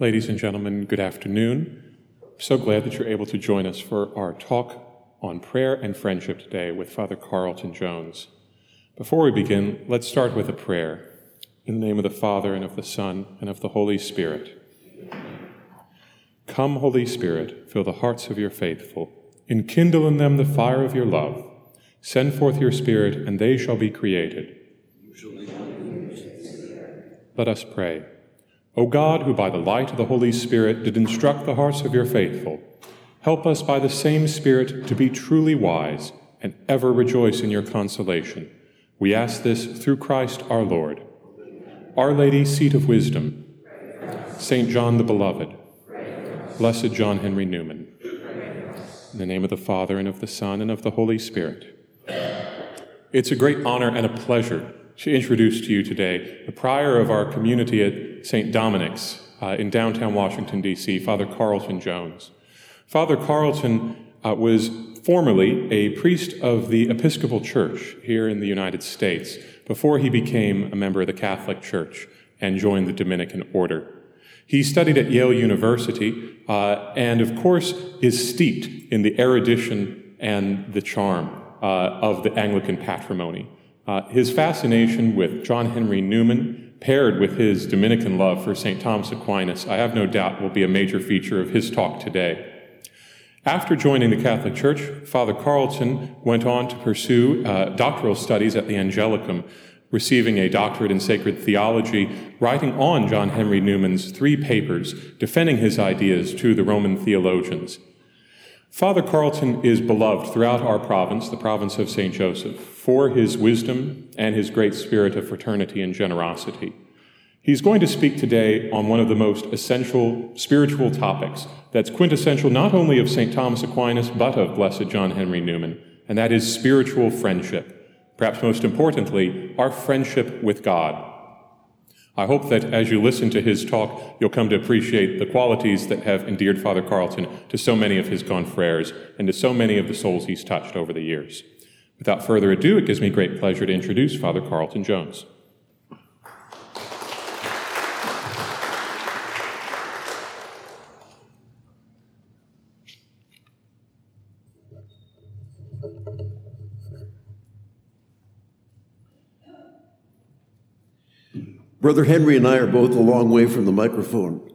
Ladies and gentlemen, good afternoon. So glad that you're able to join us for our talk on prayer and friendship today with Father Carlton Jones. Before we begin, let's start with a prayer. In the name of the Father, and of the Son, and of the Holy Spirit. Come, Holy Spirit, fill the hearts of your faithful, enkindle in them the fire of your love. Send forth your Spirit, and they shall be created. Let us pray. O God, who by the light of the Holy Spirit did instruct the hearts of your faithful, help us by the same Spirit to be truly wise and ever rejoice in your consolation. We ask this through Christ our Lord. Our Lady, seat of wisdom, St. John the Beloved, Blessed John Henry Newman. In the name of the Father, and of the Son, and of the Holy Spirit. It's a great honor and a pleasure to introduce to you today the prior of our community at St. Dominic's uh, in downtown Washington, D.C., Father Carlton Jones. Father Carlton uh, was formerly a priest of the Episcopal Church here in the United States before he became a member of the Catholic Church and joined the Dominican Order. He studied at Yale University uh, and, of course, is steeped in the erudition and the charm uh, of the Anglican patrimony. Uh, his fascination with John Henry Newman, paired with his Dominican love for St. Thomas Aquinas, I have no doubt will be a major feature of his talk today. After joining the Catholic Church, Father Carlton went on to pursue uh, doctoral studies at the Angelicum, receiving a doctorate in sacred theology, writing on John Henry Newman's three papers, defending his ideas to the Roman theologians. Father Carlton is beloved throughout our province, the province of St. Joseph, for his wisdom and his great spirit of fraternity and generosity. He's going to speak today on one of the most essential spiritual topics that's quintessential not only of St. Thomas Aquinas, but of Blessed John Henry Newman, and that is spiritual friendship. Perhaps most importantly, our friendship with God. I hope that as you listen to his talk, you'll come to appreciate the qualities that have endeared Father Carlton to so many of his confreres and to so many of the souls he's touched over the years. Without further ado, it gives me great pleasure to introduce Father Carlton Jones. Brother Henry and I are both a long way from the microphone,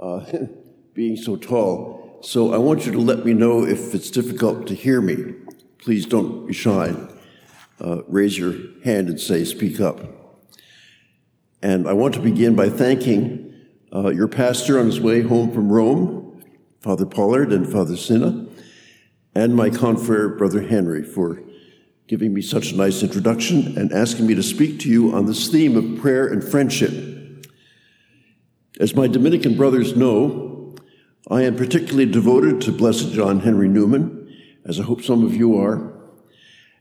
uh, being so tall. So I want you to let me know if it's difficult to hear me. Please don't be shy. Uh, raise your hand and say, speak up. And I want to begin by thanking uh, your pastor on his way home from Rome, Father Pollard and Father Sinna, and my confrere, Brother Henry, for giving me such a nice introduction and asking me to speak to you on this theme of prayer and friendship. As my Dominican brothers know, I am particularly devoted to Blessed John Henry Newman, as I hope some of you are.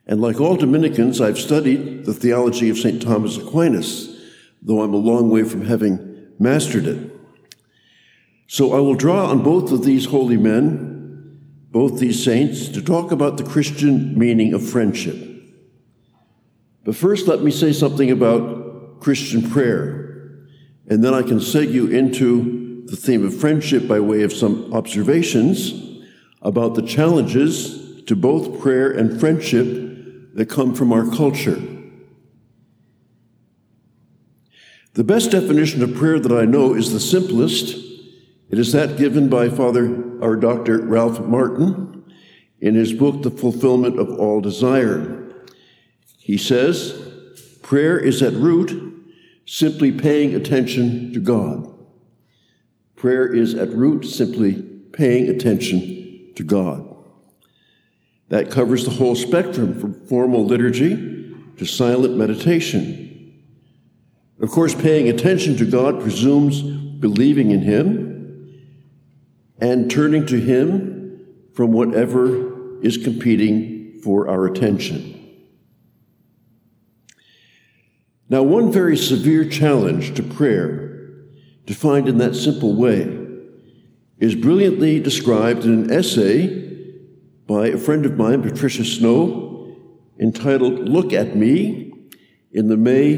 And like all Dominicans, I've studied the theology of St. Thomas Aquinas, though I'm a long way from having mastered it. So I will draw on both of these holy men both these saints to talk about the Christian meaning of friendship. But first, let me say something about Christian prayer, and then I can segue into the theme of friendship by way of some observations about the challenges to both prayer and friendship that come from our culture. The best definition of prayer that I know is the simplest it is that given by Father, our Dr. Ralph Martin, in his book, The Fulfillment of All Desire. He says, Prayer is at root simply paying attention to God. Prayer is at root simply paying attention to God. That covers the whole spectrum from formal liturgy to silent meditation. Of course, paying attention to God presumes believing in Him and turning to Him from whatever is competing for our attention. Now, one very severe challenge to prayer, defined in that simple way, is brilliantly described in an essay by a friend of mine, Patricia Snow, entitled Look at Me, in the May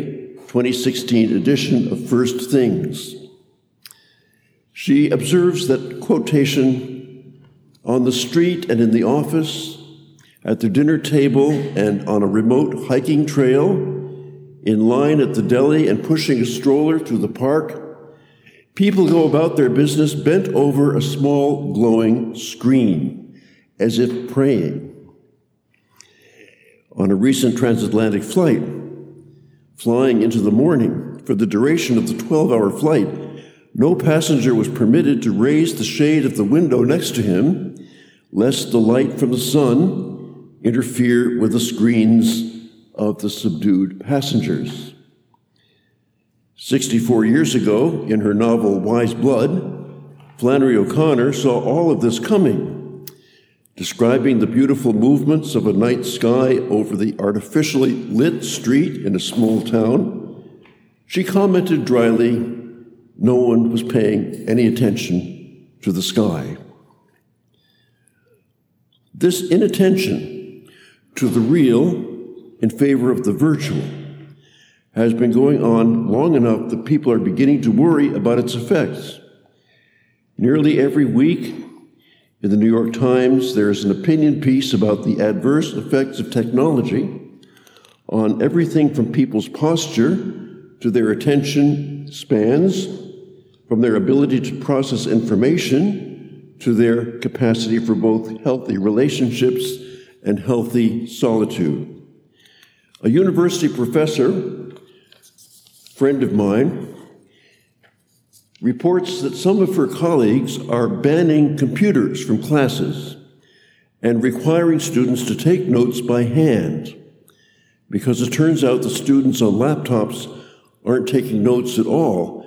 2016 edition of First Things. She observes that quotation on the street and in the office, at the dinner table and on a remote hiking trail, in line at the deli and pushing a stroller through the park, people go about their business bent over a small glowing screen, as if praying. On a recent transatlantic flight, flying into the morning for the duration of the 12 hour flight, no passenger was permitted to raise the shade of the window next to him, lest the light from the sun interfere with the screens of the subdued passengers. 64 years ago, in her novel Wise Blood, Flannery O'Connor saw all of this coming, describing the beautiful movements of a night sky over the artificially lit street in a small town. She commented dryly, no one was paying any attention to the sky. This inattention to the real in favor of the virtual has been going on long enough that people are beginning to worry about its effects. Nearly every week in the New York Times, there is an opinion piece about the adverse effects of technology on everything from people's posture to their attention spans from their ability to process information to their capacity for both healthy relationships and healthy solitude. A university professor, friend of mine, reports that some of her colleagues are banning computers from classes and requiring students to take notes by hand because it turns out the students on laptops aren't taking notes at all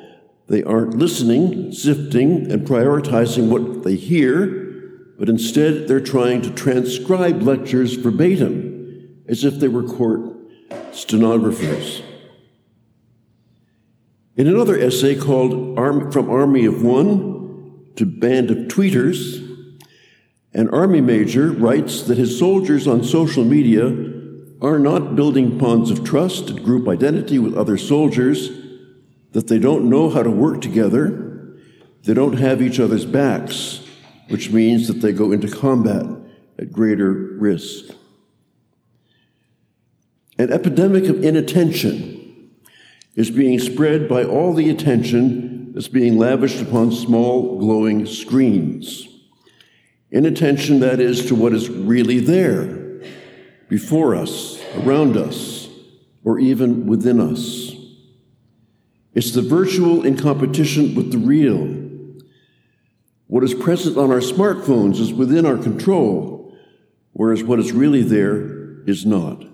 they aren't listening, sifting, and prioritizing what they hear, but instead they're trying to transcribe lectures verbatim as if they were court stenographers. In another essay called From Army of One to Band of Tweeters, an Army major writes that his soldiers on social media are not building bonds of trust and group identity with other soldiers that they don't know how to work together, they don't have each other's backs, which means that they go into combat at greater risk. An epidemic of inattention is being spread by all the attention that's being lavished upon small glowing screens. Inattention, that is, to what is really there, before us, around us, or even within us. It's the virtual in competition with the real. What is present on our smartphones is within our control, whereas what is really there is not.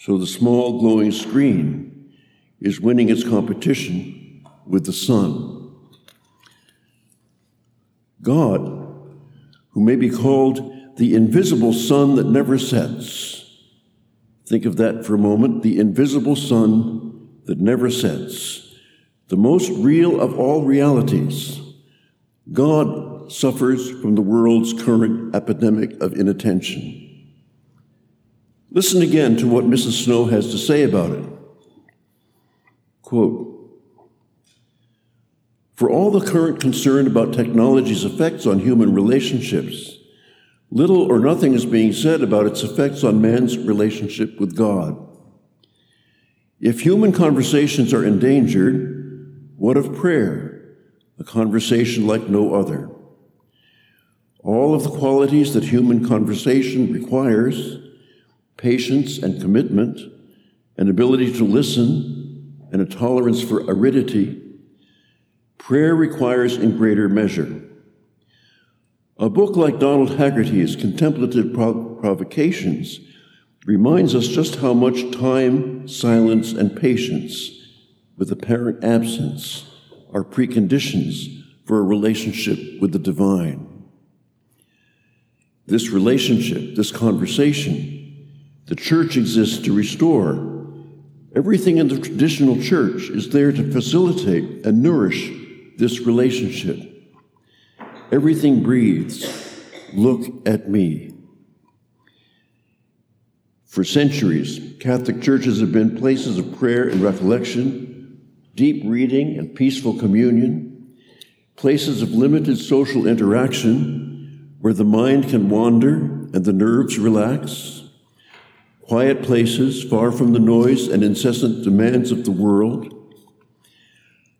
So the small glowing screen is winning its competition with the sun. God, who may be called the invisible sun that never sets. Think of that for a moment the invisible sun that never sets, the most real of all realities. God suffers from the world's current epidemic of inattention. Listen again to what Mrs. Snow has to say about it. Quote, for all the current concern about technology's effects on human relationships, little or nothing is being said about its effects on man's relationship with God. If human conversations are endangered, what of prayer? A conversation like no other. All of the qualities that human conversation requires patience and commitment, an ability to listen, and a tolerance for aridity prayer requires in greater measure. A book like Donald Haggerty's Contemplative Provocations reminds us just how much time, silence, and patience with apparent absence are preconditions for a relationship with the divine. This relationship, this conversation, the church exists to restore. Everything in the traditional church is there to facilitate and nourish this relationship. Everything breathes, Look at me. For centuries, Catholic churches have been places of prayer and recollection, deep reading and peaceful communion, places of limited social interaction where the mind can wander and the nerves relax, quiet places far from the noise and incessant demands of the world.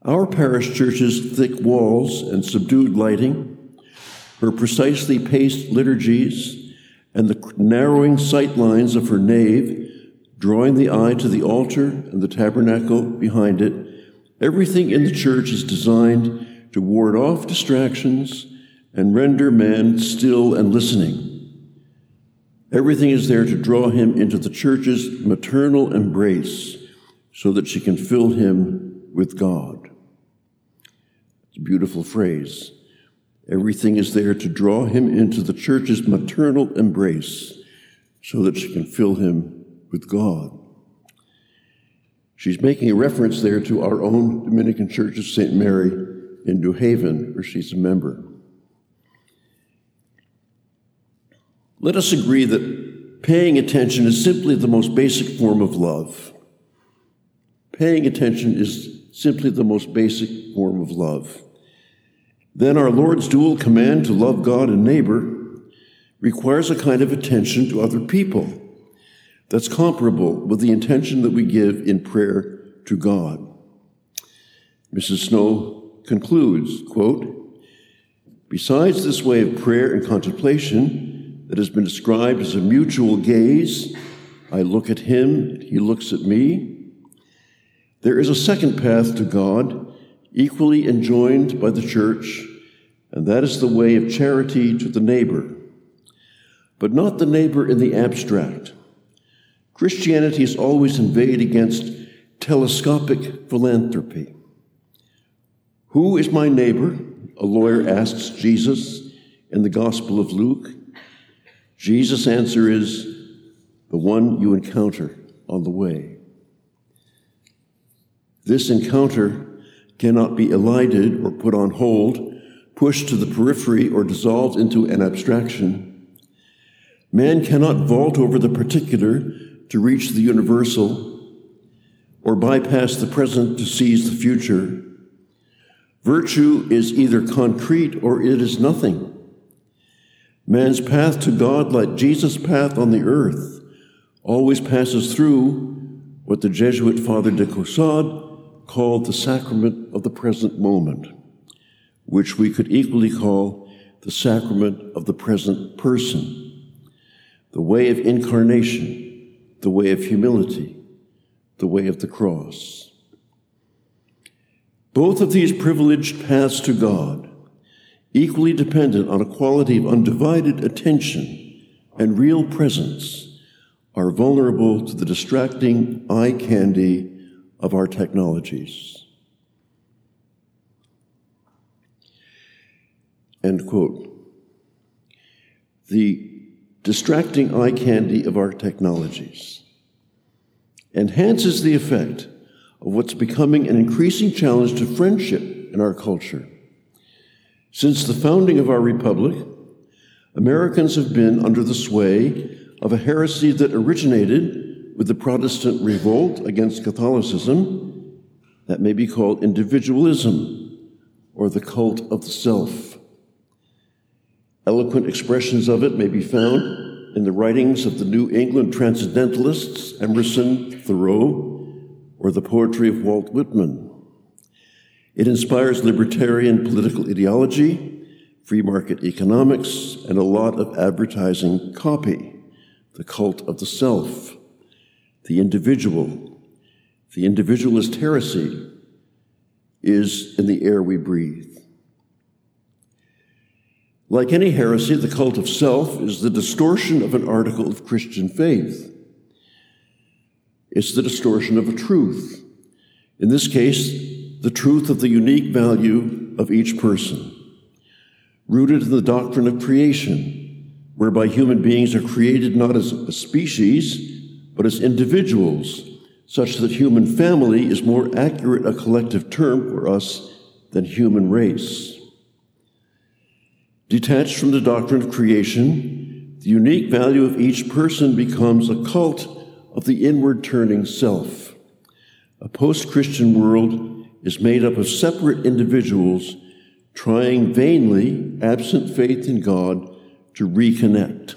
Our parish church's thick walls and subdued lighting, her precisely paced liturgies, and the narrowing sight lines of her nave, drawing the eye to the altar and the tabernacle behind it, everything in the church is designed to ward off distractions and render man still and listening. Everything is there to draw him into the church's maternal embrace so that she can fill him with God. It's a beautiful phrase. Everything is there to draw him into the church's maternal embrace so that she can fill him with God. She's making a reference there to our own Dominican Church of St. Mary in New Haven, where she's a member. Let us agree that paying attention is simply the most basic form of love. Paying attention is simply the most basic form of love. Then our Lord's dual command to love God and neighbor requires a kind of attention to other people that's comparable with the intention that we give in prayer to God. Mrs. Snow concludes, quote, Besides this way of prayer and contemplation that has been described as a mutual gaze, I look at him, he looks at me, there is a second path to God, equally enjoined by the church, and that is the way of charity to the neighbor. But not the neighbor in the abstract. Christianity is always inveighed against telescopic philanthropy. Who is my neighbor? A lawyer asks Jesus in the Gospel of Luke. Jesus' answer is the one you encounter on the way. This encounter cannot be elided or put on hold, pushed to the periphery, or dissolved into an abstraction. Man cannot vault over the particular to reach the universal or bypass the present to seize the future. Virtue is either concrete or it is nothing. Man's path to God, like Jesus' path on the earth, always passes through what the Jesuit Father de Caussade called the sacrament of the present moment, which we could equally call the sacrament of the present person, the way of incarnation, the way of humility, the way of the cross. Both of these privileged paths to God, equally dependent on a quality of undivided attention and real presence, are vulnerable to the distracting eye candy of our technologies. End quote. The distracting eye candy of our technologies enhances the effect of what's becoming an increasing challenge to friendship in our culture. Since the founding of our republic, Americans have been under the sway of a heresy that originated with the Protestant revolt against Catholicism that may be called individualism or the cult of the self. Eloquent expressions of it may be found in the writings of the New England transcendentalists Emerson, Thoreau, or the poetry of Walt Whitman. It inspires libertarian political ideology, free market economics, and a lot of advertising copy. The cult of the self, the individual, the individualist heresy is in the air we breathe. Like any heresy, the cult of self is the distortion of an article of Christian faith. It's the distortion of a truth. In this case, the truth of the unique value of each person, rooted in the doctrine of creation, whereby human beings are created not as a species, but as individuals, such that human family is more accurate a collective term for us than human race. Detached from the doctrine of creation, the unique value of each person becomes a cult of the inward turning self. A post Christian world is made up of separate individuals trying vainly, absent faith in God, to reconnect.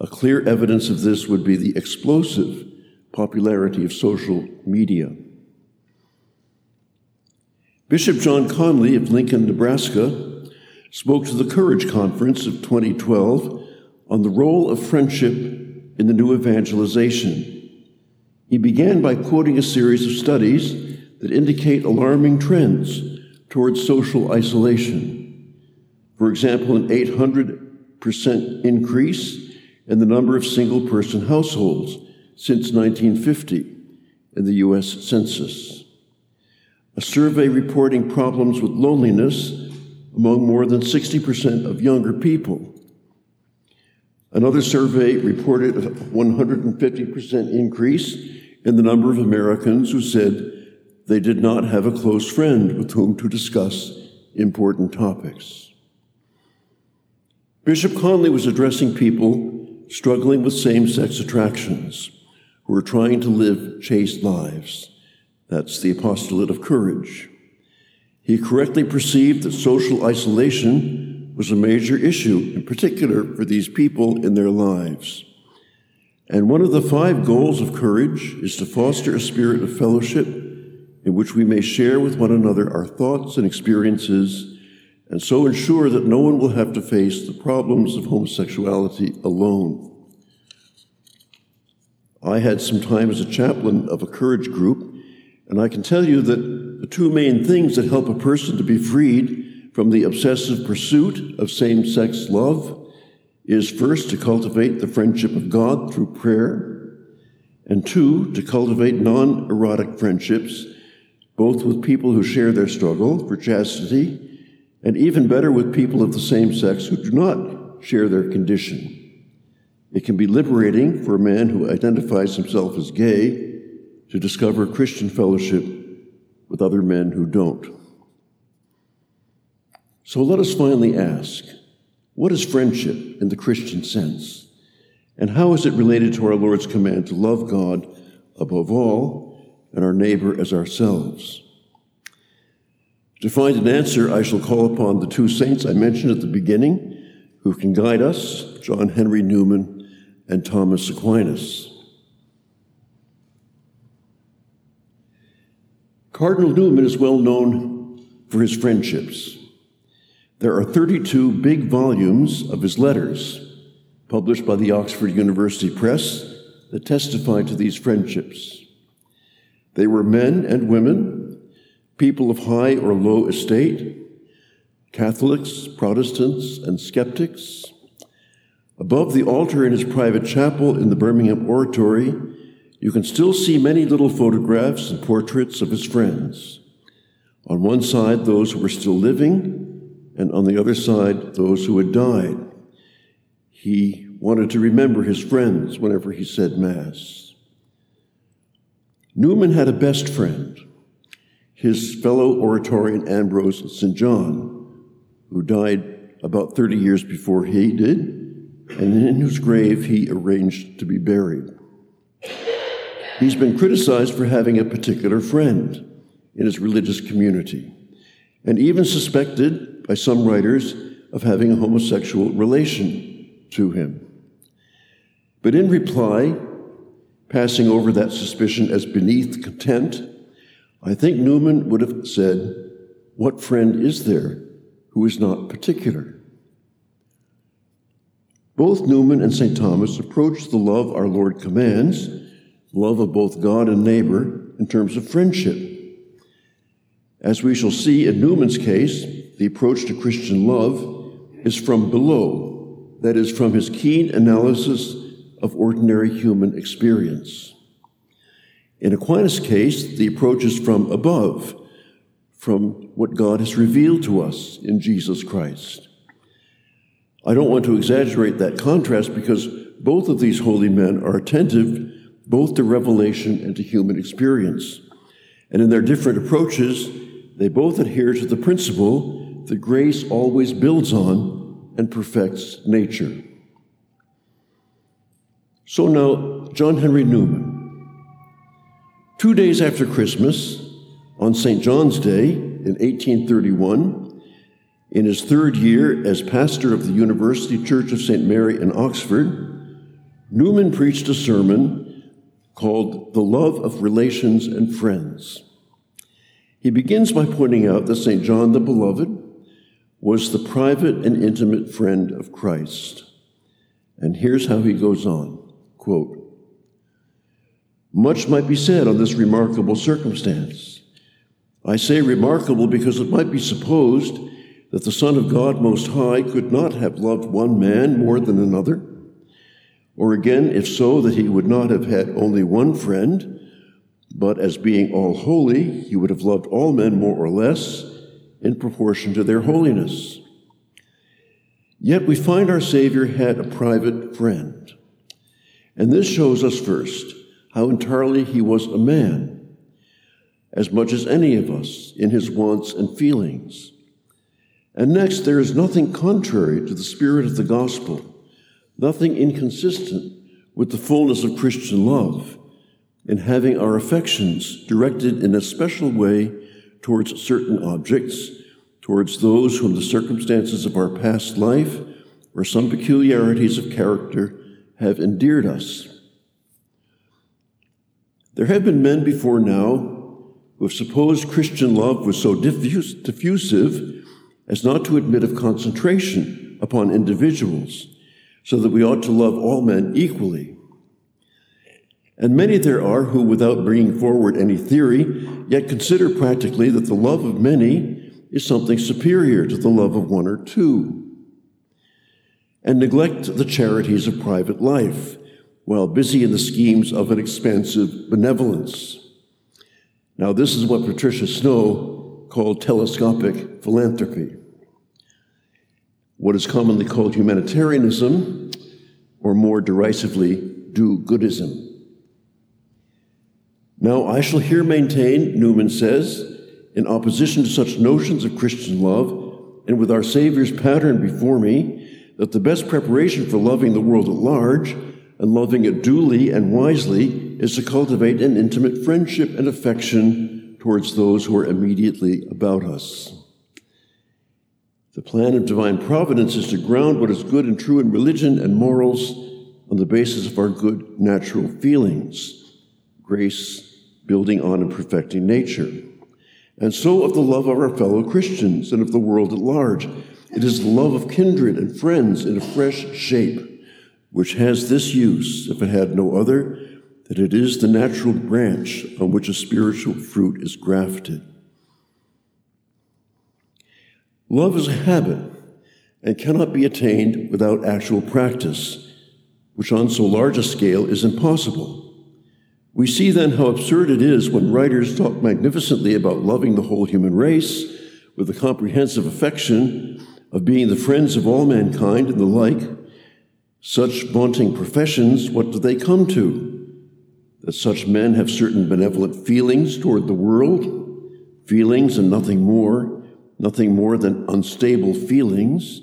A clear evidence of this would be the explosive popularity of social media. Bishop John Conley of Lincoln, Nebraska, spoke to the Courage Conference of 2012 on the role of friendship in the new evangelization. He began by quoting a series of studies that indicate alarming trends towards social isolation. For example, an 800% increase in the number of single person households since 1950 in the U.S. Census. A survey reporting problems with loneliness among more than 60% of younger people. Another survey reported a 150% increase in the number of Americans who said they did not have a close friend with whom to discuss important topics. Bishop Conley was addressing people struggling with same sex attractions who are trying to live chaste lives. That's the apostolate of courage. He correctly perceived that social isolation was a major issue, in particular for these people in their lives. And one of the five goals of courage is to foster a spirit of fellowship in which we may share with one another our thoughts and experiences, and so ensure that no one will have to face the problems of homosexuality alone. I had some time as a chaplain of a courage group, and I can tell you that the two main things that help a person to be freed from the obsessive pursuit of same sex love is first to cultivate the friendship of God through prayer, and two, to cultivate non erotic friendships both with people who share their struggle for chastity, and even better with people of the same sex who do not share their condition. It can be liberating for a man who identifies himself as gay to discover Christian fellowship with other men who don't. So let us finally ask what is friendship in the Christian sense? And how is it related to our Lord's command to love God above all and our neighbor as ourselves. To find an answer, I shall call upon the two saints I mentioned at the beginning who can guide us John Henry Newman and Thomas Aquinas. Cardinal Newman is well known for his friendships. There are 32 big volumes of his letters published by the Oxford University Press that testify to these friendships. They were men and women, people of high or low estate, Catholics, Protestants, and skeptics. Above the altar in his private chapel in the Birmingham Oratory, you can still see many little photographs and portraits of his friends. On one side, those who were still living, and on the other side, those who had died. He wanted to remember his friends whenever he said Mass. Newman had a best friend, his fellow Oratorian Ambrose St. John, who died about 30 years before he did, and in whose grave he arranged to be buried. He's been criticized for having a particular friend in his religious community, and even suspected by some writers of having a homosexual relation to him. But in reply, passing over that suspicion as beneath contempt, I think Newman would have said, What friend is there who is not particular? Both Newman and St. Thomas approach the love our Lord commands, love of both God and neighbor, in terms of friendship. As we shall see in Newman's case, the approach to Christian love is from below, that is, from his keen analysis of ordinary human experience. In Aquinas' case, the approach is from above, from what God has revealed to us in Jesus Christ. I don't want to exaggerate that contrast because both of these holy men are attentive both to revelation and to human experience. And in their different approaches, they both adhere to the principle that grace always builds on and perfects nature. So now, John Henry Newman. Two days after Christmas, on St. John's Day in 1831, In his third year as pastor of the University Church of St. Mary in Oxford, Newman preached a sermon called The Love of Relations and Friends. He begins by pointing out that St. John the Beloved was the private and intimate friend of Christ. And here's how he goes on quote, Much might be said on this remarkable circumstance. I say remarkable because it might be supposed that the Son of God Most High could not have loved one man more than another? Or again, if so, that he would not have had only one friend, but as being all holy, he would have loved all men more or less in proportion to their holiness. Yet we find our Savior had a private friend. And this shows us first how entirely he was a man, as much as any of us in his wants and feelings. And next, there is nothing contrary to the spirit of the gospel, nothing inconsistent with the fullness of Christian love in having our affections directed in a special way towards certain objects, towards those whom the circumstances of our past life or some peculiarities of character have endeared us. There have been men before now who have supposed Christian love was so diffusive as not to admit of concentration upon individuals, so that we ought to love all men equally. And many there are who, without bringing forward any theory, yet consider practically that the love of many is something superior to the love of one or two, and neglect the charities of private life while busy in the schemes of an expansive benevolence. Now, this is what Patricia Snow called telescopic philanthropy what is commonly called humanitarianism, or more derisively, do goodism. Now, I shall here maintain, Newman says, in opposition to such notions of Christian love, and with our Savior's pattern before me, that the best preparation for loving the world at large and loving it duly and wisely is to cultivate an intimate friendship and affection towards those who are immediately about us. The plan of divine providence is to ground what is good and true in religion and morals on the basis of our good natural feelings, grace building on and perfecting nature. And so of the love of our fellow Christians and of the world at large. It is the love of kindred and friends in a fresh shape, which has this use, if it had no other, that it is the natural branch on which a spiritual fruit is grafted. Love is a habit and cannot be attained without actual practice, which on so large a scale is impossible. We see then how absurd it is when writers talk magnificently about loving the whole human race with a comprehensive affection of being the friends of all mankind and the like. Such vaunting professions, what do they come to? That such men have certain benevolent feelings toward the world, feelings and nothing more nothing more than unstable feelings,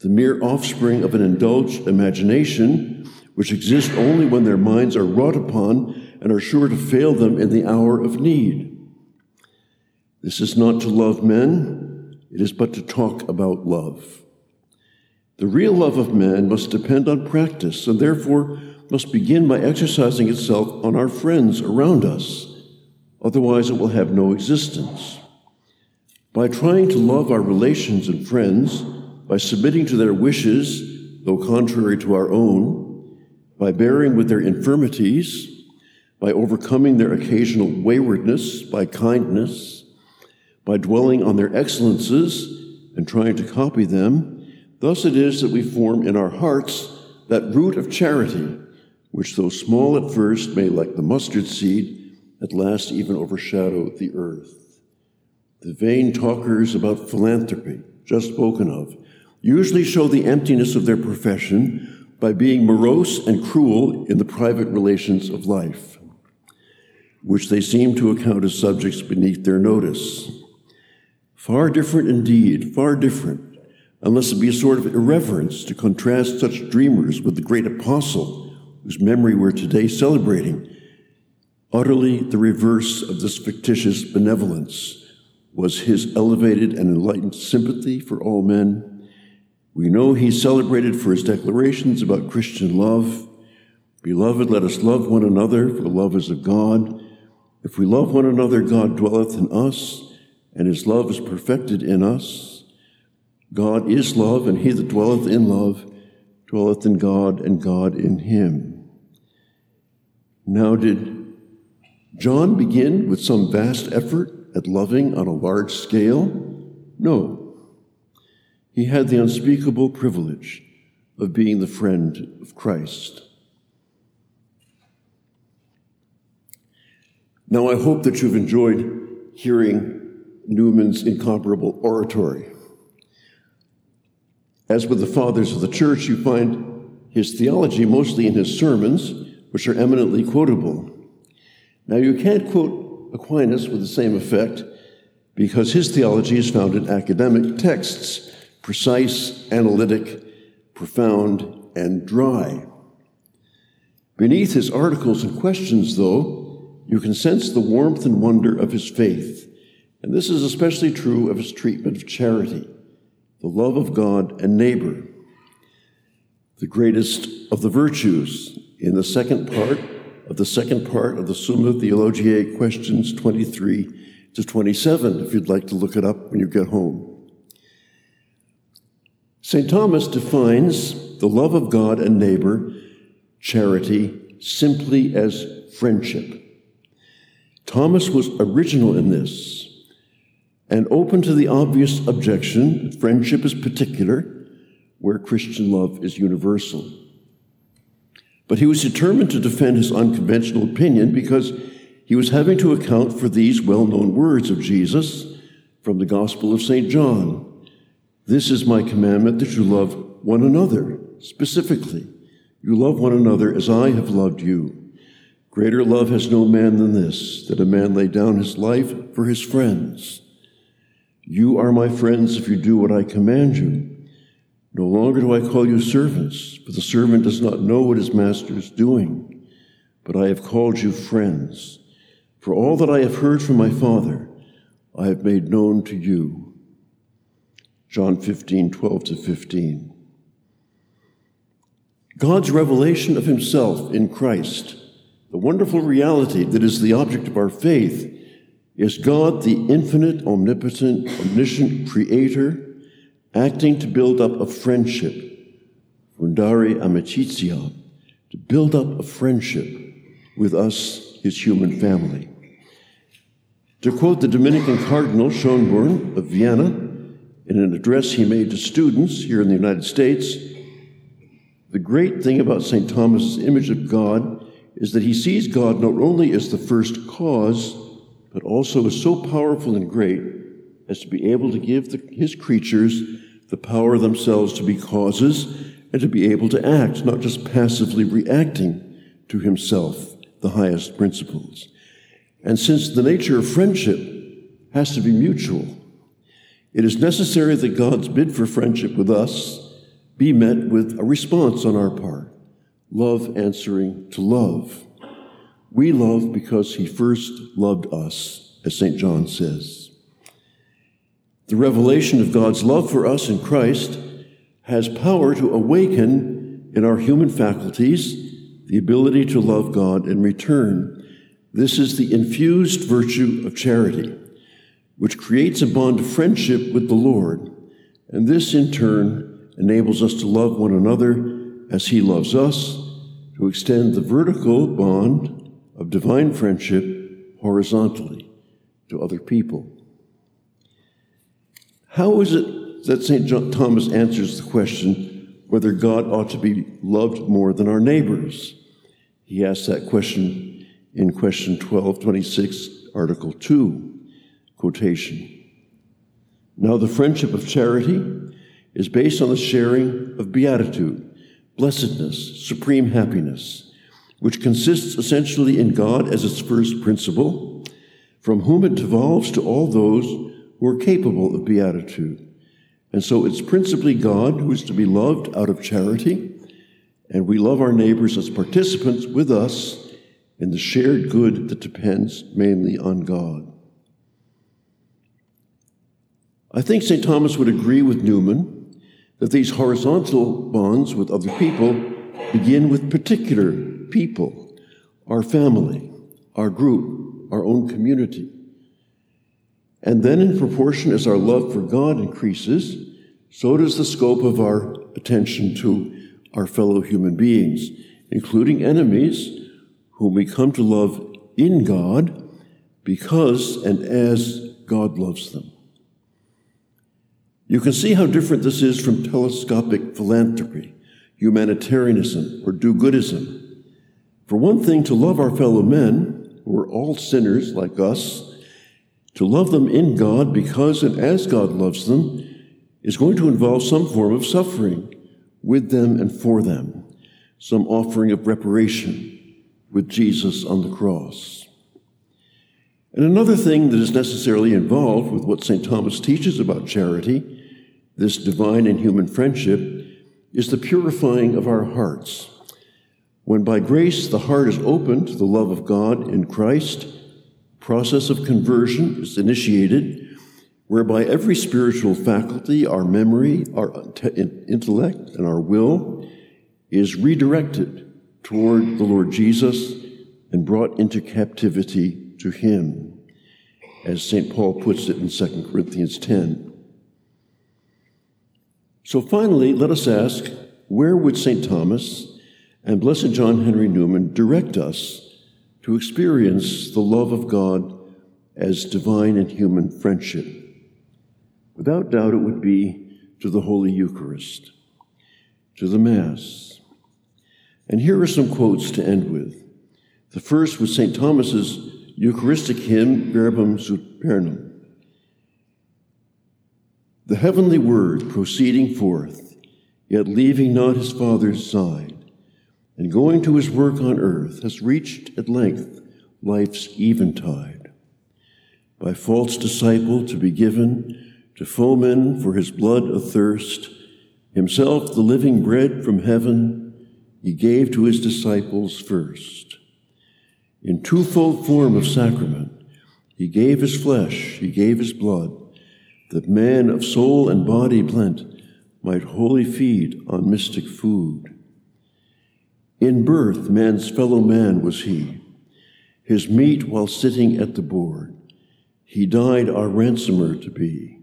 the mere offspring of an indulged imagination, which exist only when their minds are wrought upon and are sure to fail them in the hour of need. This is not to love men, it is but to talk about love. The real love of man must depend on practice and therefore must begin by exercising itself on our friends around us. Otherwise, it will have no existence. By trying to love our relations and friends, by submitting to their wishes, though contrary to our own, by bearing with their infirmities, by overcoming their occasional waywardness by kindness, by dwelling on their excellences and trying to copy them, thus it is that we form in our hearts that root of charity, which, though small at first, may, like the mustard seed, at last even overshadow the earth. The vain talkers about philanthropy, just spoken of, usually show the emptiness of their profession by being morose and cruel in the private relations of life, which they seem to account as subjects beneath their notice. Far different indeed, far different, unless it be a sort of irreverence to contrast such dreamers with the great apostle whose memory we're today celebrating. Utterly the reverse of this fictitious benevolence was his elevated and enlightened sympathy for all men. We know he's celebrated for his declarations about Christian love. Beloved, let us love one another, for love is of God. If we love one another, God dwelleth in us, and his love is perfected in us. God is love, and he that dwelleth in love dwelleth in God, and God in him. Now, did John begin with some vast effort at loving on a large scale? No. He had the unspeakable privilege of being the friend of Christ. Now, I hope that you've enjoyed hearing Newman's incomparable oratory. As with the fathers of the church, you find his theology mostly in his sermons, which are eminently quotable. Now, you can't quote Aquinas with the same effect because his theology is found in academic texts, precise, analytic, profound, and dry. Beneath his articles and questions, though, you can sense the warmth and wonder of his faith, and this is especially true of his treatment of charity the love of God and neighbor. The greatest of the virtues in the second part of the second part of the Summa Theologiae, questions 23 to 27, if you'd like to look it up when you get home. St. Thomas defines the love of God and neighbor, charity, simply as friendship. Thomas was original in this and open to the obvious objection friendship is particular, where Christian love is universal. But he was determined to defend his unconventional opinion because he was having to account for these well known words of Jesus from the Gospel of St. John This is my commandment that you love one another, specifically. You love one another as I have loved you. Greater love has no man than this, that a man lay down his life for his friends. You are my friends if you do what I command you. No longer do I call you servants, for the servant does not know what his master is doing. But I have called you friends. For all that I have heard from my Father, I have made known to you. John 15, 12 to 15. God's revelation of himself in Christ, the wonderful reality that is the object of our faith, is God the infinite, omnipotent, omniscient creator acting to build up a friendship, fundare amicizia, to build up a friendship with us, his human family. To quote the Dominican Cardinal Schönborn of Vienna in an address he made to students here in the United States, the great thing about St. Thomas's image of God is that he sees God not only as the first cause, but also is so powerful and great as to be able to give the, his creatures the power themselves to be causes and to be able to act, not just passively reacting to himself, the highest principles. And since the nature of friendship has to be mutual, it is necessary that God's bid for friendship with us be met with a response on our part love answering to love. We love because he first loved us, as St. John says. The revelation of God's love for us in Christ has power to awaken in our human faculties the ability to love God in return. This is the infused virtue of charity, which creates a bond of friendship with the Lord. And this, in turn, enables us to love one another as He loves us, to extend the vertical bond of divine friendship horizontally to other people. How is it that St. John Thomas answers the question whether God ought to be loved more than our neighbors? He asks that question in question 1226, Article 2, quotation. Now, the friendship of charity is based on the sharing of beatitude, blessedness, supreme happiness which consists essentially in God as its first principle, from whom it devolves to all those who are capable of beatitude. And so it's principally God who is to be loved out of charity, and we love our neighbors as participants with us in the shared good that depends mainly on God. I think St. Thomas would agree with Newman that these horizontal bonds with other people begin with particular people, our family, our group, our own community. And then, in proportion as our love for God increases, so does the scope of our attention to our fellow human beings, including enemies whom we come to love in God because and as God loves them. You can see how different this is from telescopic philanthropy, humanitarianism, or do goodism. For one thing, to love our fellow men, who are all sinners like us, to love them in God because and as God loves them, is going to involve some form of suffering with them and for them, some offering of reparation with Jesus on the cross. And another thing that is necessarily involved with what St. Thomas teaches about charity, this divine and human friendship, is the purifying of our hearts. When by grace the heart is opened to the love of God in Christ, process of conversion is initiated, whereby every spiritual faculty, our memory, our intellect, and our will is redirected toward the Lord Jesus and brought into captivity to Him, as St. Paul puts it in 2 Corinthians 10. So finally, let us ask where would St. Thomas and Blessed John Henry Newman direct us to experience the love of God as divine and human friendship? Without doubt, it would be to the Holy Eucharist, to the Mass. And here are some quotes to end with. The first was St. Thomas's Eucharistic hymn, Verbum Supernum. The heavenly word proceeding forth, yet leaving not his Father's side, and going to his work on earth, has reached at length life's eventide. By false disciple to be given to foemen for his blood athirst, himself the living bread from heaven, he gave to his disciples first. In twofold form of sacrament, he gave his flesh, he gave his blood, that man of soul and body blent might wholly feed on mystic food. In birth, man's fellow man was he, his meat while sitting at the board. He died our ransomer to be,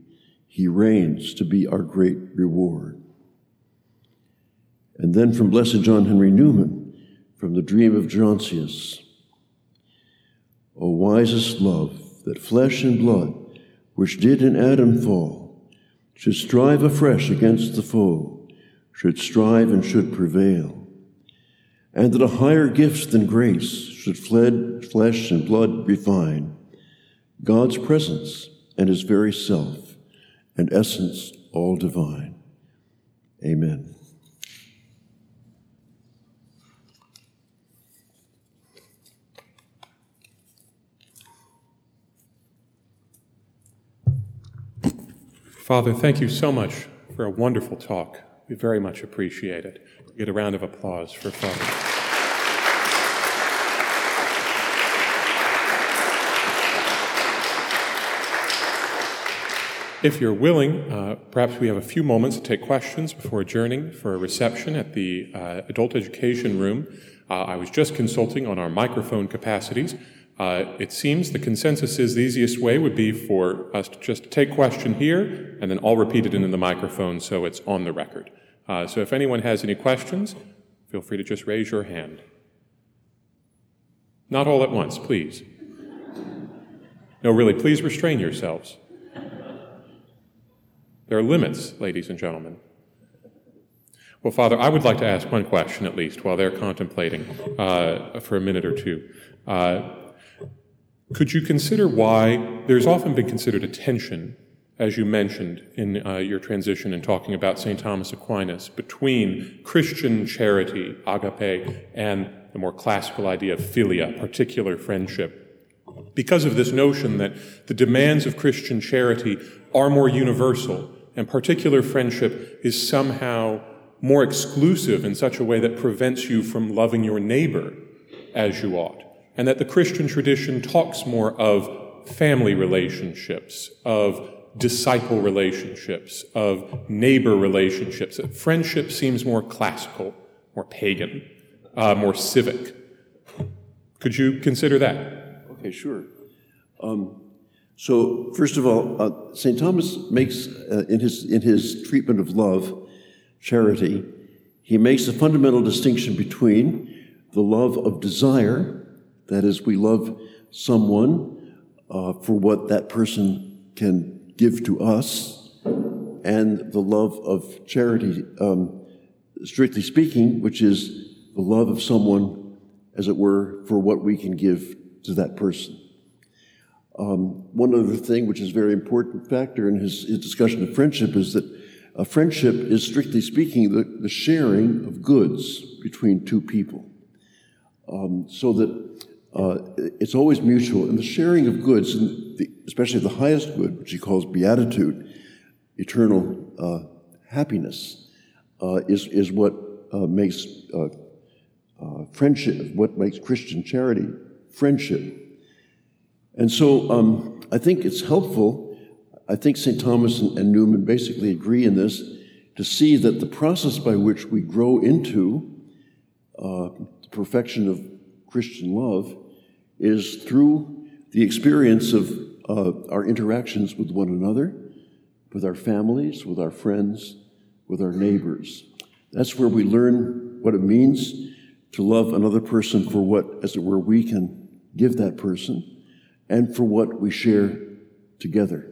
he reigns to be our great reward. And then from Blessed John Henry Newman, from the dream of Gerontius. O wisest love, that flesh and blood which did in Adam fall, should strive afresh against the foe, should strive and should prevail, and that a higher gift than grace should fled flesh and blood refine, God's presence and his very self and essence all divine. Amen. Father, thank you so much for a wonderful talk. We very much appreciate it. Get a round of applause for Father. If you're willing, uh, perhaps we have a few moments to take questions before adjourning for a reception at the uh, Adult Education Room. Uh, I was just consulting on our microphone capacities. Uh, it seems the consensus is the easiest way would be for us to just take question here and then I'll repeat it into the microphone so it's on the record. Uh, so if anyone has any questions, feel free to just raise your hand. Not all at once, please. No, really, please restrain yourselves. There are limits, ladies and gentlemen. Well, Father, I would like to ask one question at least while they're contemplating uh, for a minute or two. Uh, could you consider why there's often been considered a tension, as you mentioned in uh, your transition in talking about St. Thomas Aquinas, between Christian charity, agape, and the more classical idea of philia, particular friendship? Because of this notion that the demands of Christian charity are more universal, and particular friendship is somehow more exclusive in such a way that prevents you from loving your neighbor as you ought and that the Christian tradition talks more of family relationships, of disciple relationships, of neighbor relationships. Friendship seems more classical, more pagan, uh, more civic. Could you consider that? Okay, sure. Um, so, first of all, uh, St. Thomas makes, uh, in, his, in his treatment of love, charity, he makes a fundamental distinction between the love of desire, that is, we love someone uh, for what that person can give to us, and the love of charity, um, strictly speaking, which is the love of someone, as it were, for what we can give to that person. Um, one other thing, which is a very important factor in his, his discussion of friendship, is that a friendship is, strictly speaking, the, the sharing of goods between two people. Um, so that uh, it's always mutual. And the sharing of goods, the, especially the highest good, which he calls beatitude, eternal uh, happiness, uh, is, is what uh, makes uh, uh, friendship, what makes Christian charity friendship. And so um, I think it's helpful I think St. Thomas and, and Newman basically agree in this to see that the process by which we grow into uh, the perfection of Christian love is through the experience of uh, our interactions with one another, with our families, with our friends, with our neighbors. That's where we learn what it means to love another person for what, as it were, we can give that person and for what we share together.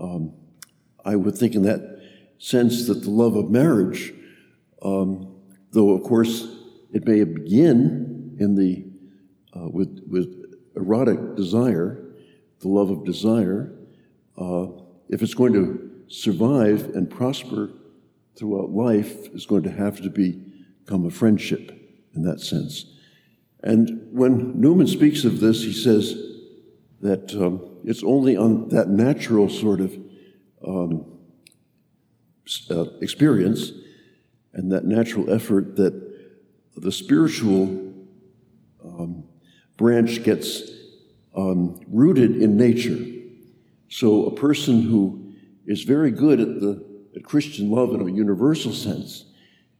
Um, I would think in that sense that the love of marriage, um, though of course it may begin in the uh, with with erotic desire, the love of desire, uh, if it's going to survive and prosper throughout life, is going to have to become a friendship in that sense. And when Newman speaks of this, he says that um, it's only on that natural sort of um, uh, experience and that natural effort that the spiritual um, branch gets um, rooted in nature. So a person who is very good at the at Christian love in a universal sense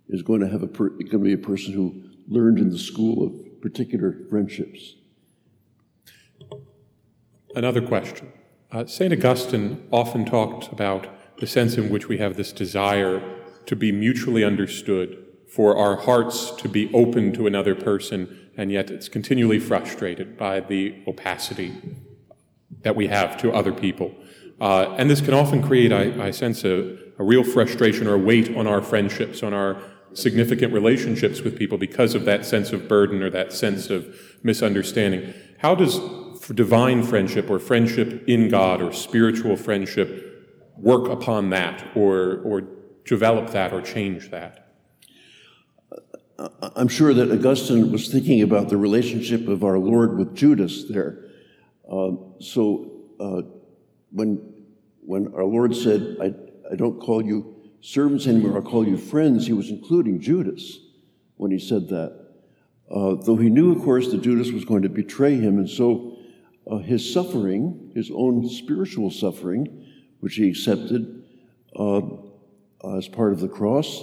is going to have a per, going to be a person who learned in the school of particular friendships. Another question. Uh, St. Augustine often talked about the sense in which we have this desire to be mutually understood, for our hearts to be open to another person, and yet it's continually frustrated by the opacity that we have to other people. Uh, and this can often create, I, I sense, a, a real frustration or weight on our friendships, on our significant relationships with people because of that sense of burden or that sense of misunderstanding. How does divine friendship or friendship in God or spiritual friendship work upon that or, or develop that or change that? I'm sure that Augustine was thinking about the relationship of our Lord with Judas there. Uh, so uh, when, when our Lord said, I, I don't call you servants anymore, I'll call you friends, he was including Judas when he said that. Uh, though he knew, of course, that Judas was going to betray him, and so uh, his suffering, his own spiritual suffering, which he accepted uh, as part of the cross,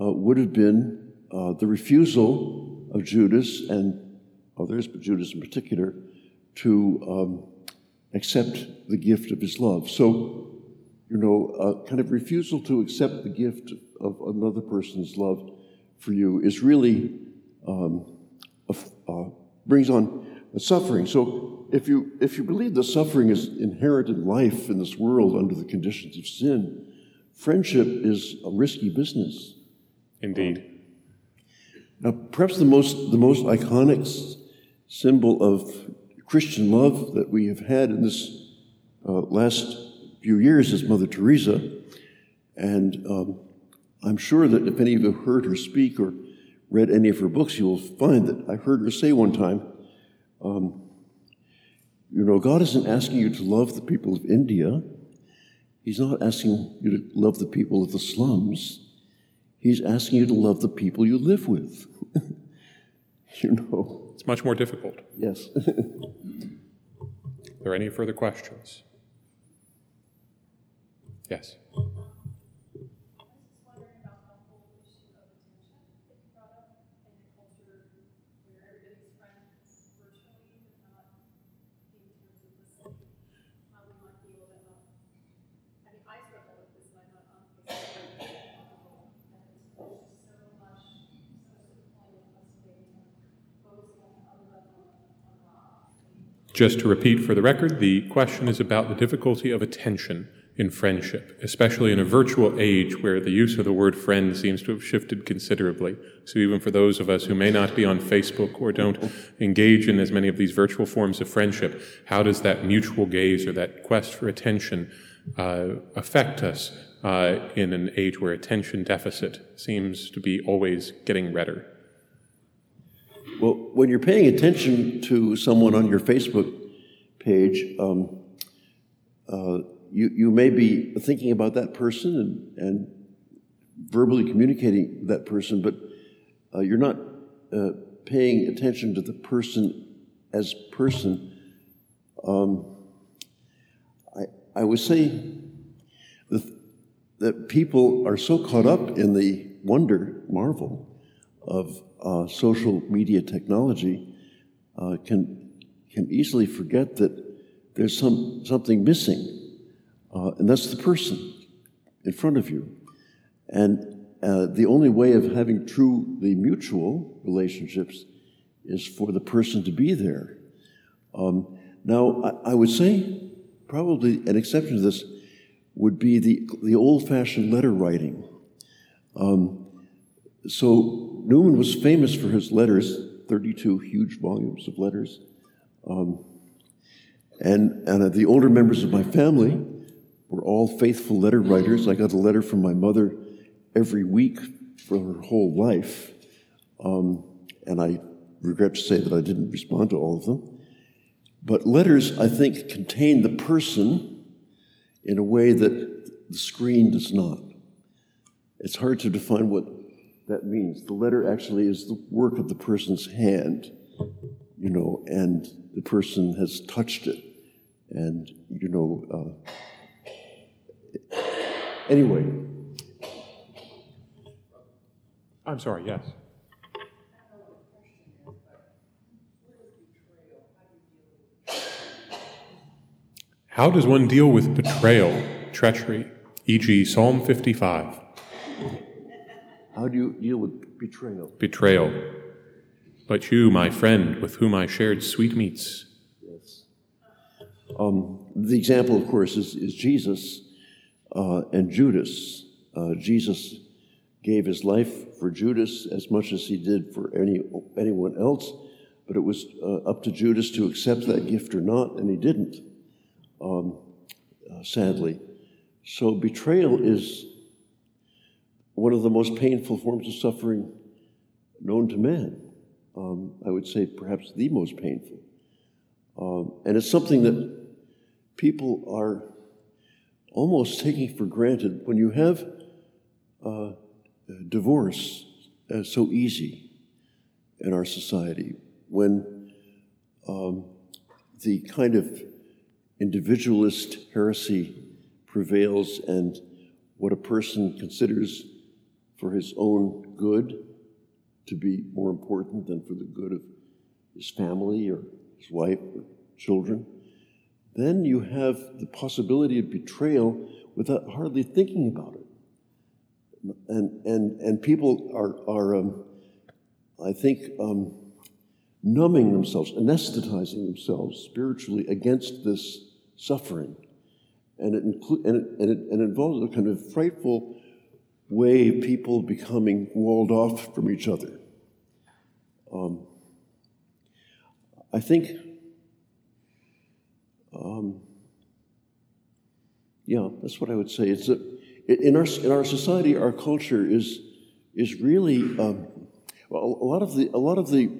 uh, would have been uh, the refusal of Judas and others, but Judas in particular, to um, accept the gift of his love. So, you know, a kind of refusal to accept the gift of another person's love for you is really um, a, uh, brings on suffering. So if you, if you believe that suffering is inherent in life in this world under the conditions of sin, friendship is a risky business. Indeed. Now, perhaps the most, the most iconic symbol of Christian love that we have had in this uh, last few years is Mother Teresa. And um, I'm sure that if any of you have heard her speak or read any of her books, you will find that I heard her say one time, um, you know, God isn't asking you to love the people of India. He's not asking you to love the people of the slums. He's asking you to love the people you live with. you know. It's much more difficult. Yes. Are there any further questions? Yes. Just to repeat for the record, the question is about the difficulty of attention in friendship, especially in a virtual age where the use of the word friend seems to have shifted considerably. So, even for those of us who may not be on Facebook or don't engage in as many of these virtual forms of friendship, how does that mutual gaze or that quest for attention uh, affect us uh, in an age where attention deficit seems to be always getting redder? Well, when you're paying attention to someone on your Facebook page, um, uh, you, you may be thinking about that person and, and verbally communicating that person, but uh, you're not uh, paying attention to the person as person. Um, I, I would say that, that people are so caught up in the wonder, marvel of uh, social media technology uh, can, can easily forget that there's some, something missing, uh, and that's the person in front of you. And uh, the only way of having truly mutual relationships is for the person to be there. Um, now, I, I, would say probably an exception to this would be the, the old fashioned letter writing. Um, so Newman was famous for his letters, 32 huge volumes of letters. Um, and, and the older members of my family were all faithful letter writers. I got a letter from my mother every week for her whole life. Um, and I regret to say that I didn't respond to all of them. But letters, I think, contain the person in a way that the screen does not. It's hard to define what that means. The letter actually is the work of the person's hand, you know, and the person has touched it. And, you know, uh, anyway. I'm sorry, yes. How does one deal with betrayal, treachery, e.g., Psalm 55? How do you deal with betrayal? Betrayal. But you, my friend, with whom I shared sweetmeats. Yes. Um, the example, of course, is, is Jesus uh, and Judas. Uh, Jesus gave his life for Judas as much as he did for any anyone else, but it was uh, up to Judas to accept that gift or not, and he didn't. Um, uh, sadly, so betrayal is one of the most painful forms of suffering known to man. Um, I would say perhaps the most painful. Um, and it's something that people are almost taking for granted when you have uh, divorce uh, so easy in our society, when um, the kind of individualist heresy prevails and what a person considers for his own good to be more important than for the good of his family or his wife or children, then you have the possibility of betrayal without hardly thinking about it. And, and, and people are, are um, I think, um, numbing themselves, anesthetizing themselves spiritually against this suffering. And it, inclu- and it, and it, and it involves a kind of frightful way people becoming walled off from each other. Um, I think, um, yeah, that's what I would say. It's a, in our in our society, our culture is is really um, well, a lot of the a lot of the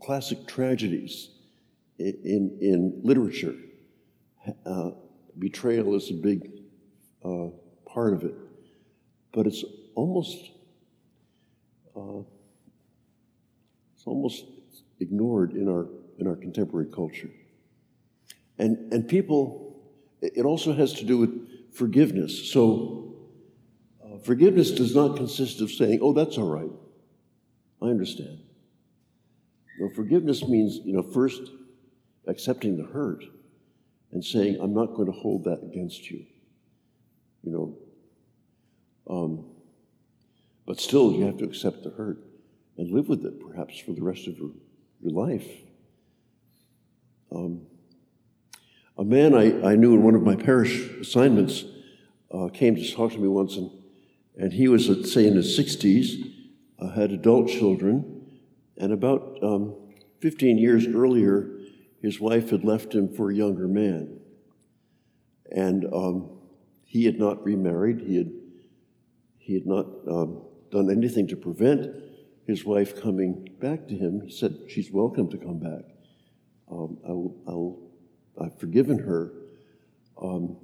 classic tragedies in in literature. Uh, betrayal is a big uh, part of it but it's almost uh, it's almost ignored in our in our contemporary culture. And and people, it also has to do with forgiveness. So, uh, forgiveness does not consist of saying, oh, that's all right. I understand. No, forgiveness means, you know, first accepting the hurt and saying, I'm not going to hold that against you. You know, um, but still, you have to accept the hurt and live with it, perhaps, for the rest of your, your life. Um, a man I, I knew in one of my parish assignments uh, came to talk to me once, and, and he was, say, in his 60s, uh, had adult children, and about um, 15 years earlier, his wife had left him for a younger man. And um, he had not remarried. He had, he had not um, done anything to prevent his wife coming back to him. He said, She's welcome to come back. Um, I'll, I'll, I've forgiven her. Um,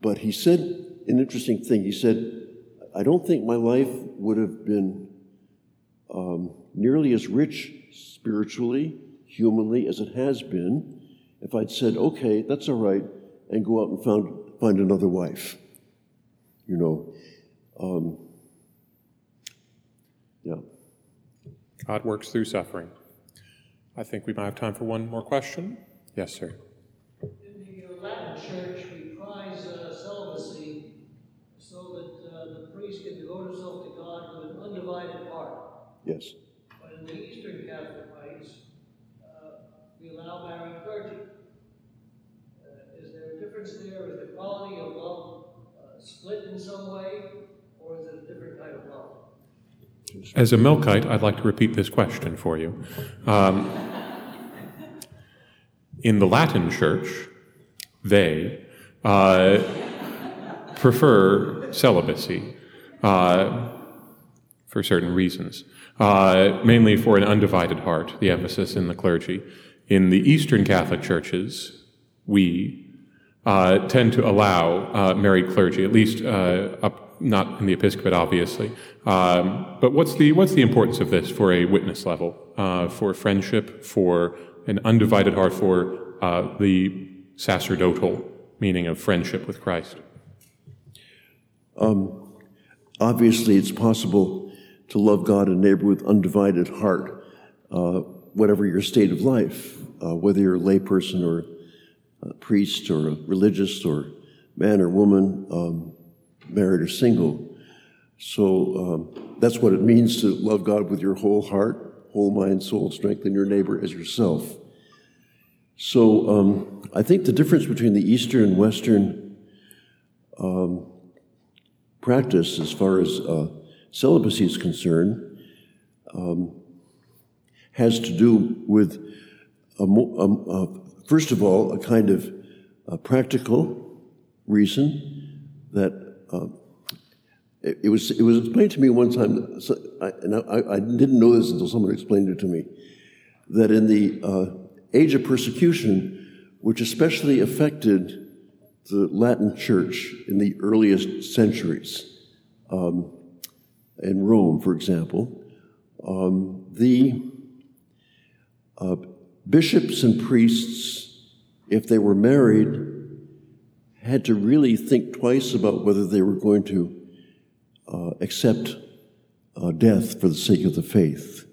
but he said an interesting thing. He said, I don't think my life would have been um, nearly as rich spiritually, humanly, as it has been if I'd said, okay, that's all right, and go out and found, find another wife. You know, um, yeah. God works through suffering. I think we might have time for one more question. Yes, sir. In the Latin Church, we prize uh, celibacy so that uh, the priest can devote himself to God with an undivided heart. Yes. But in the Eastern Catholic rites, uh, we allow married clergy. Uh, is there a difference there? Is the quality of love uh, split in some way, or is it a different kind of love? As a Melkite, I'd like to repeat this question for you. Um, in the Latin Church, they uh, prefer celibacy uh, for certain reasons, uh, mainly for an undivided heart, the emphasis in the clergy. In the Eastern Catholic churches, we uh, tend to allow uh, married clergy, at least uh, up not in the episcopate, obviously. Um, but what's the what's the importance of this for a witness level, uh, for friendship, for an undivided heart, for uh, the sacerdotal meaning of friendship with Christ? Um, obviously, it's possible to love God and neighbor with undivided heart, uh, whatever your state of life, uh, whether you're a layperson or a priest or a religious or man or woman. Um, married or single. So um, that's what it means to love God with your whole heart, whole mind, soul, strength, and your neighbor as yourself. So um, I think the difference between the Eastern and Western um, practice, as far as uh, celibacy is concerned, um, has to do with, a, a, a, first of all, a kind of practical reason that it, it, was it was explained to me one time, so I, and I, I, didn't know this until someone explained it to me, that in the uh, age of persecution, which especially affected the Latin Church in the earliest centuries, um, in Rome, for example, um, the uh, bishops and priests, if they were married, had to really think twice about whether they were going to uh, accept uh, death for the sake of the faith,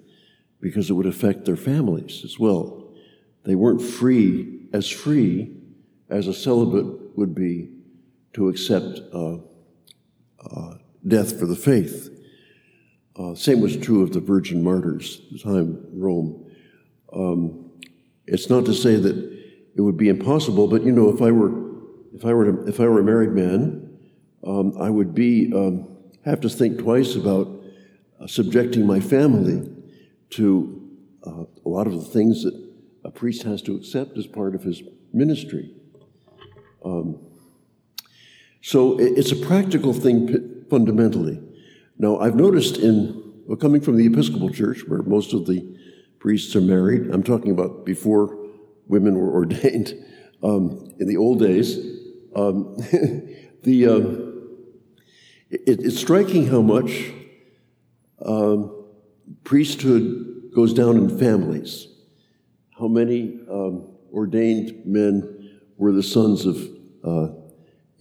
because it would affect their families as well. They weren't free, as free as a celibate would be to accept uh, uh death for the faith. Uh, same was true of the virgin martyrs, the time Rome. Um, it's not to say that it would be impossible, but you know, if I were if I were to, if I were a married man, um, I would be um, have to think twice about uh, subjecting my family to uh, a lot of the things that a priest has to accept as part of his ministry. Um, so it's a practical thing fundamentally. Now, I've noticed in well, coming from the Episcopal Church, where most of the priests are married, I'm talking about before women were ordained um, in the old days. Um, the, um, it, it's striking how much um, priesthood goes down in families. How many um, ordained men were the sons of uh,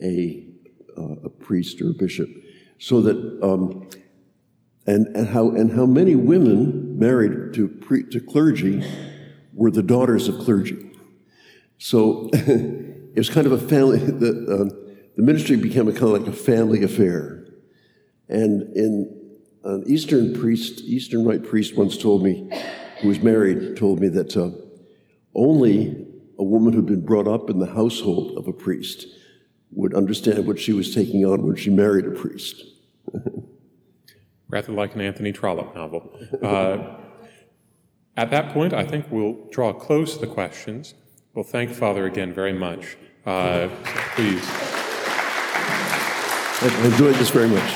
a, uh, a priest or a bishop, so that um, and and how and how many women married to pre, to clergy were the daughters of clergy. So it was kind of a family. The, uh, the ministry became a kind of like a family affair, and in an Eastern priest, Eastern Rite priest, once told me, who was married, told me that uh, only a woman who'd been brought up in the household of a priest would understand what she was taking on when she married a priest. Rather like an Anthony Trollope novel. Uh, at that point, I think we'll draw close to the questions. We'll thank Father again very much. Uh, please. I enjoyed this very much.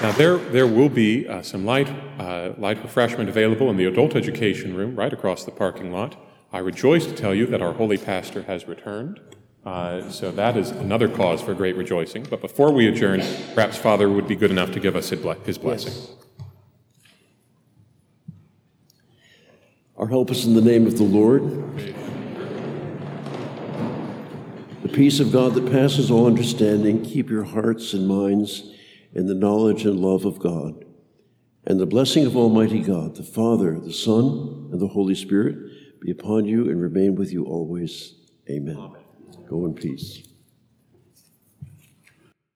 Now, there, there will be uh, some light, uh, light refreshment available in the adult education room right across the parking lot. I rejoice to tell you that our holy pastor has returned. Uh, so that is another cause for great rejoicing. But before we adjourn, perhaps Father would be good enough to give us his blessing. Yes. Our help is in the name of the Lord. The peace of God that passes all understanding, keep your hearts and minds in the knowledge and love of God. And the blessing of Almighty God, the Father, the Son, and the Holy Spirit be upon you and remain with you always. Amen. Amen. Go in peace.